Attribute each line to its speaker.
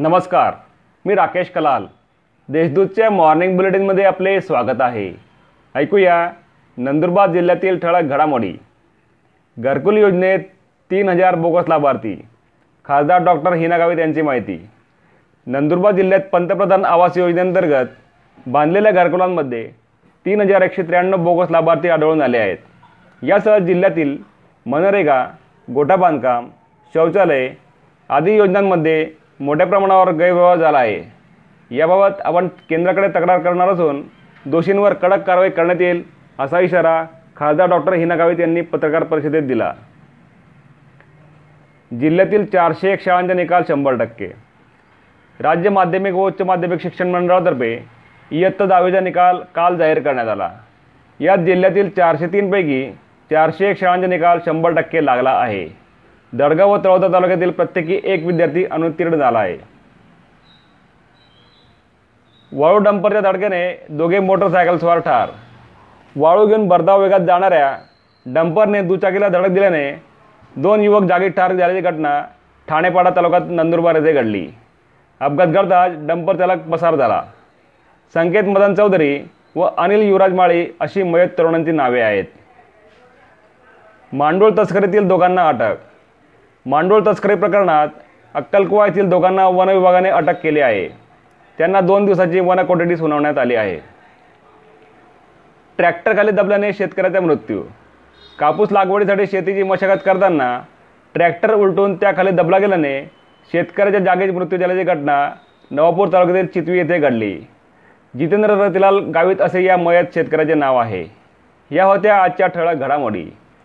Speaker 1: नमस्कार मी राकेश कलाल. देशदूतच्या मॉर्निंग बुलेटिनमध्ये आपले स्वागत आहे. ऐकूया नंदुरबार जिल्ह्यातील ठळक घडामोडी. घरकुल योजनेत तीन हजार बोगस लाभार्थी. खासदार डॉक्टर हिना गावित यांची माहिती. नंदुरबार जिल्ह्यात पंतप्रधान आवास योजनेअंतर्गत बांधलेल्या घरकुलांमध्ये तीन हजार एकशे त्र्याण्णव बोगस लाभार्थी आढळून आले आहेत. यासह जिल्ह्यातील मनरेगा गोठा बांधकाम शौचालय आदी योजनांमध्ये मोठ्या प्रमाणावर गैरव्यवहार झाला आहे. याबाबत आपण केंद्राकडे तक्रार करणार असून दोषींवर कडक कारवाई करण्यात येईल असा इशारा खासदार डॉक्टर हिना गावित यांनी पत्रकार परिषदेत दिला. जिल्ह्यातील चारशे एक शाळांचा निकाल शंभर टक्के. राज्य माध्यमिक व उच्च माध्यमिक शिक्षण मंडळातर्फे इयत्ता दहावीचा निकाल काल जाहीर करण्यात आला. यात जिल्ह्यातील चारशे तीनपैकी चारशे एक शाळांचा निकाल शंभर टक्के लागला आहे. दडगाव व तळोदा तालुक्यातील प्रत्येकी एक विद्यार्थी अनुत्तीर्ण झाला आहे. वाळू डंपरच्या धडकेने दोघे मोटरसायकलस्वार ठार वाळू घेऊन भरधाव वेगात जाणाऱ्या डंपरने दुचाकीला धडक दिल्याने दोन युवक जागी ठार झाल्याची घटना ठाणेपाडा तालुक्यात नंदुरबार येथे घडली. अपघात घडताच डंपर चालक पसार झाला. संकेत मदन चौधरी व अनिल युवराज माळी अशी मयत तरुणांची नावे आहेत. मांडोळ तस्करीतील दोघांना अटक मांडोळ तस्करी प्रकरणात अक्कलकुवा येथील दोघांना वन विभागाने अटक केली आहे. त्यांना दोन दिवसाची वन कोठडी सुनावण्यात आली आहे. ट्रॅक्टरखाली दबल्याने शेतकऱ्याचा मृत्यू. कापूस लागवडीसाठी शेतीची मशागत करताना ट्रॅक्टर उलटून त्याखाली दबला गेल्याने शेतकऱ्याच्या जागेत मृत्यू झाल्याची घटना नवापूर तालुक्यातील चितवी येथे घडली. जितेंद्र रतिलाल गावित असे या मयत शेतकऱ्याचे नाव आहे. या होत्या आजच्या ठळक घडामोडी.